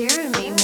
Jeremy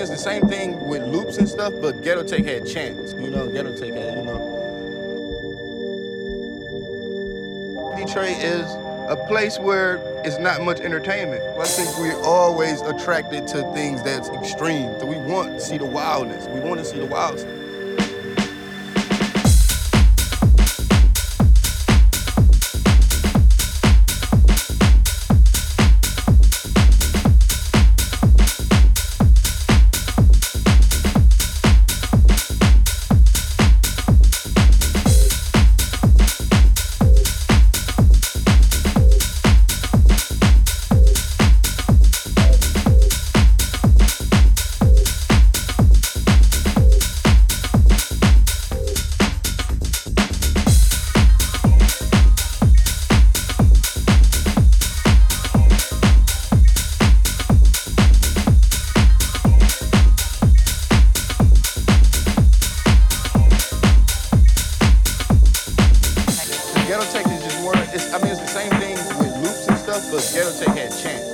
is the same thing with loops and stuff, but Ghetto Tech had chance. You know, Ghetto Tech had, you know. Detroit is a place where it's not much entertainment. I think we're always attracted to things that's extreme. So we want to see the wildness. We want to see the wild stuff. but Ghetto Tech had Chance.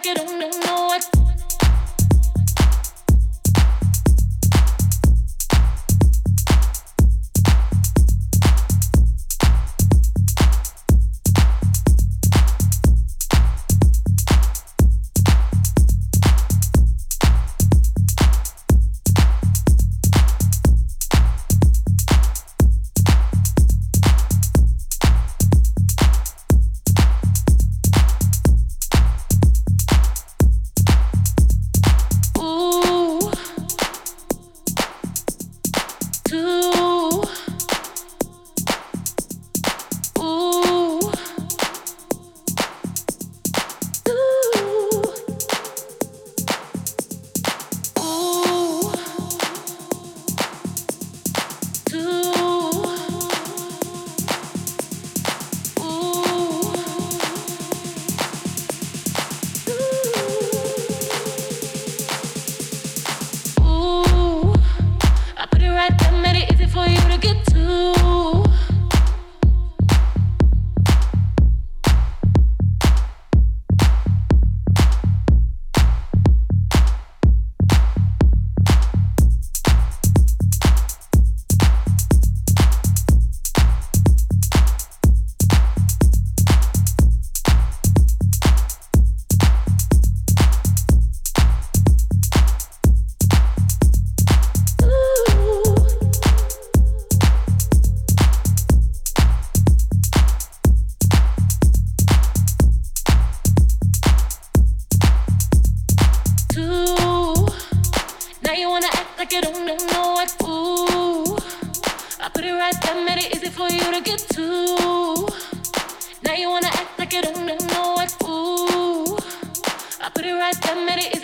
I don't know.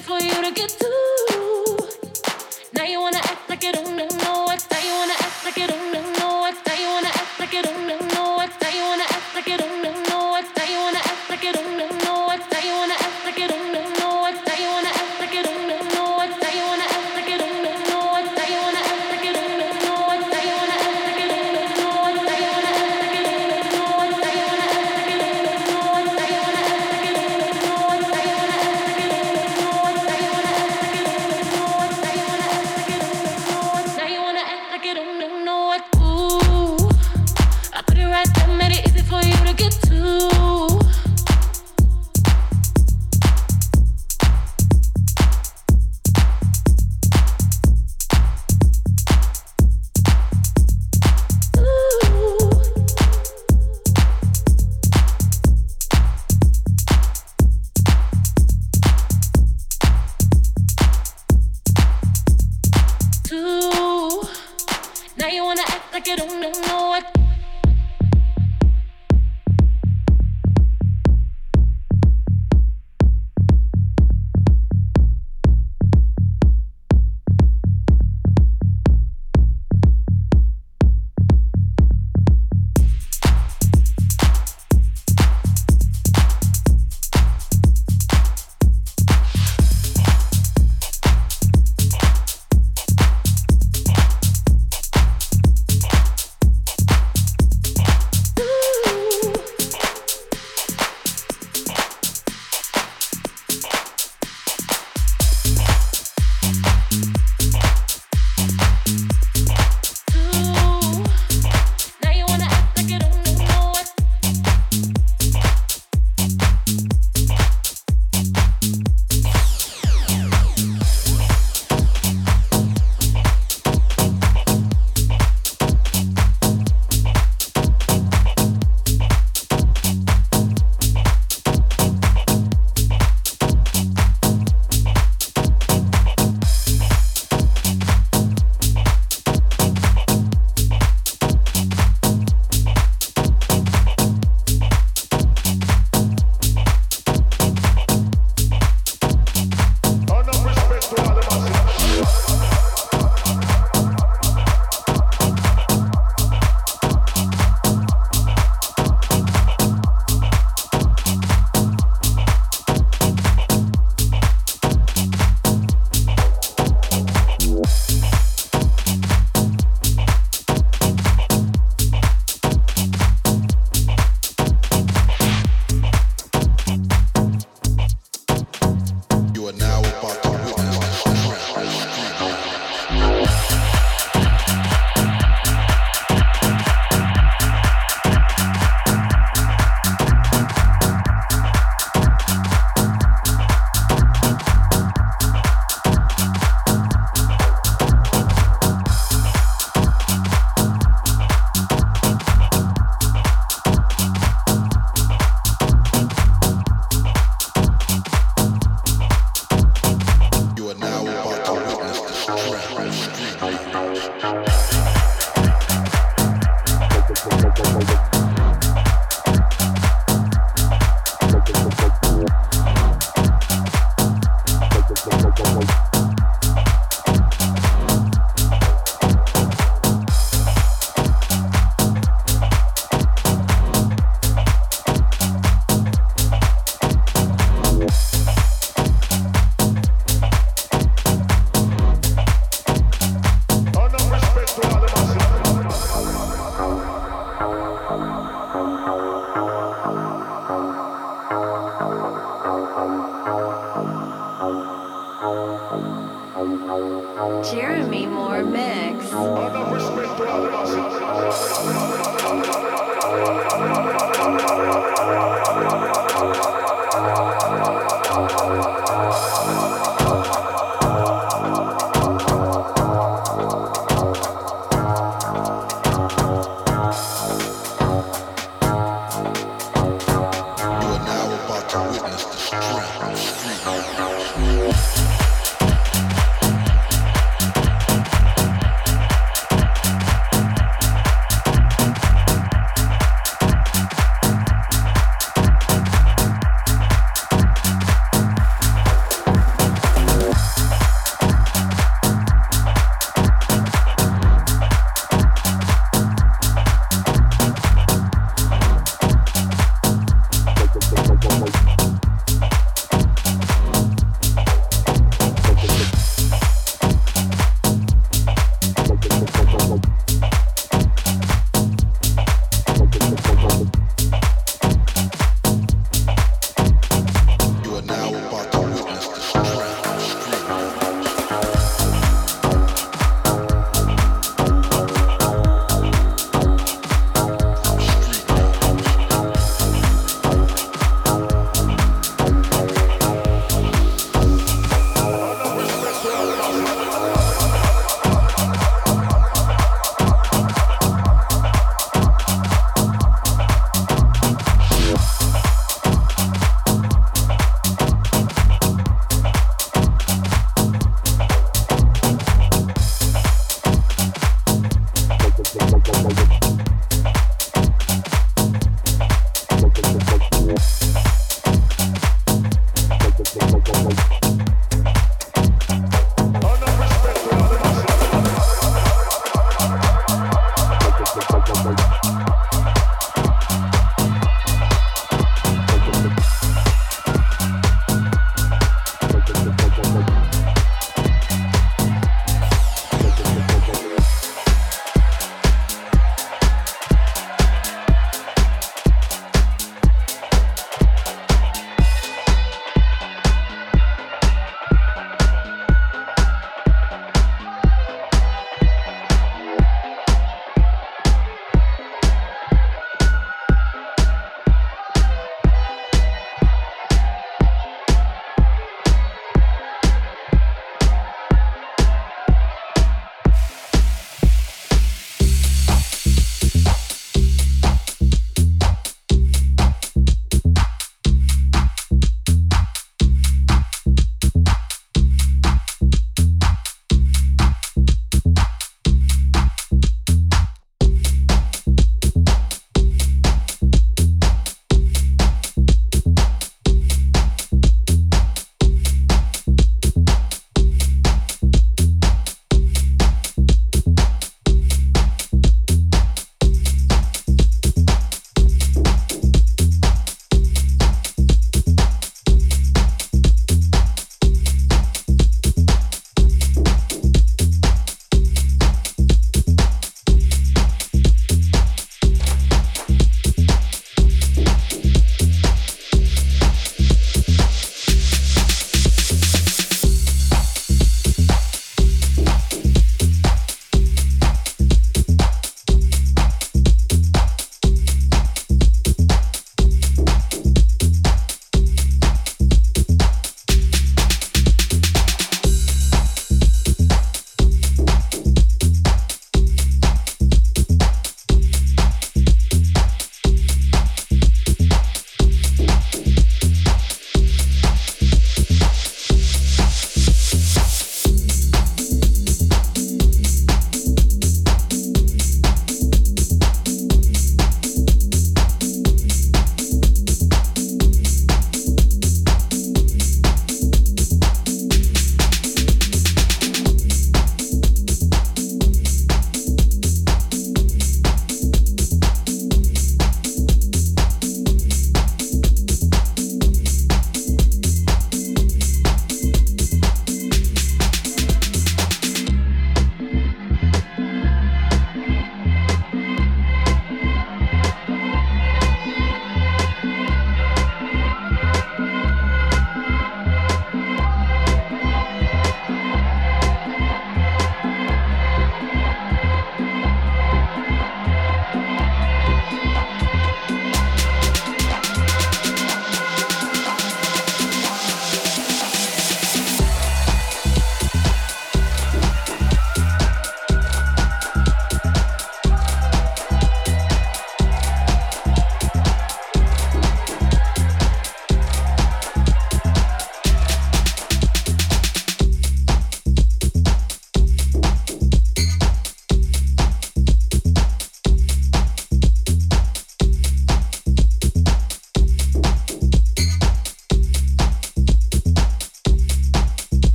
for you to get to.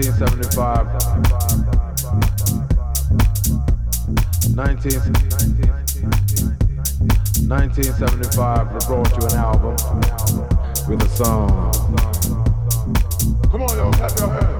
1975. 19, 1975, I brought you an album with a song. Come on, yo, clap your hands.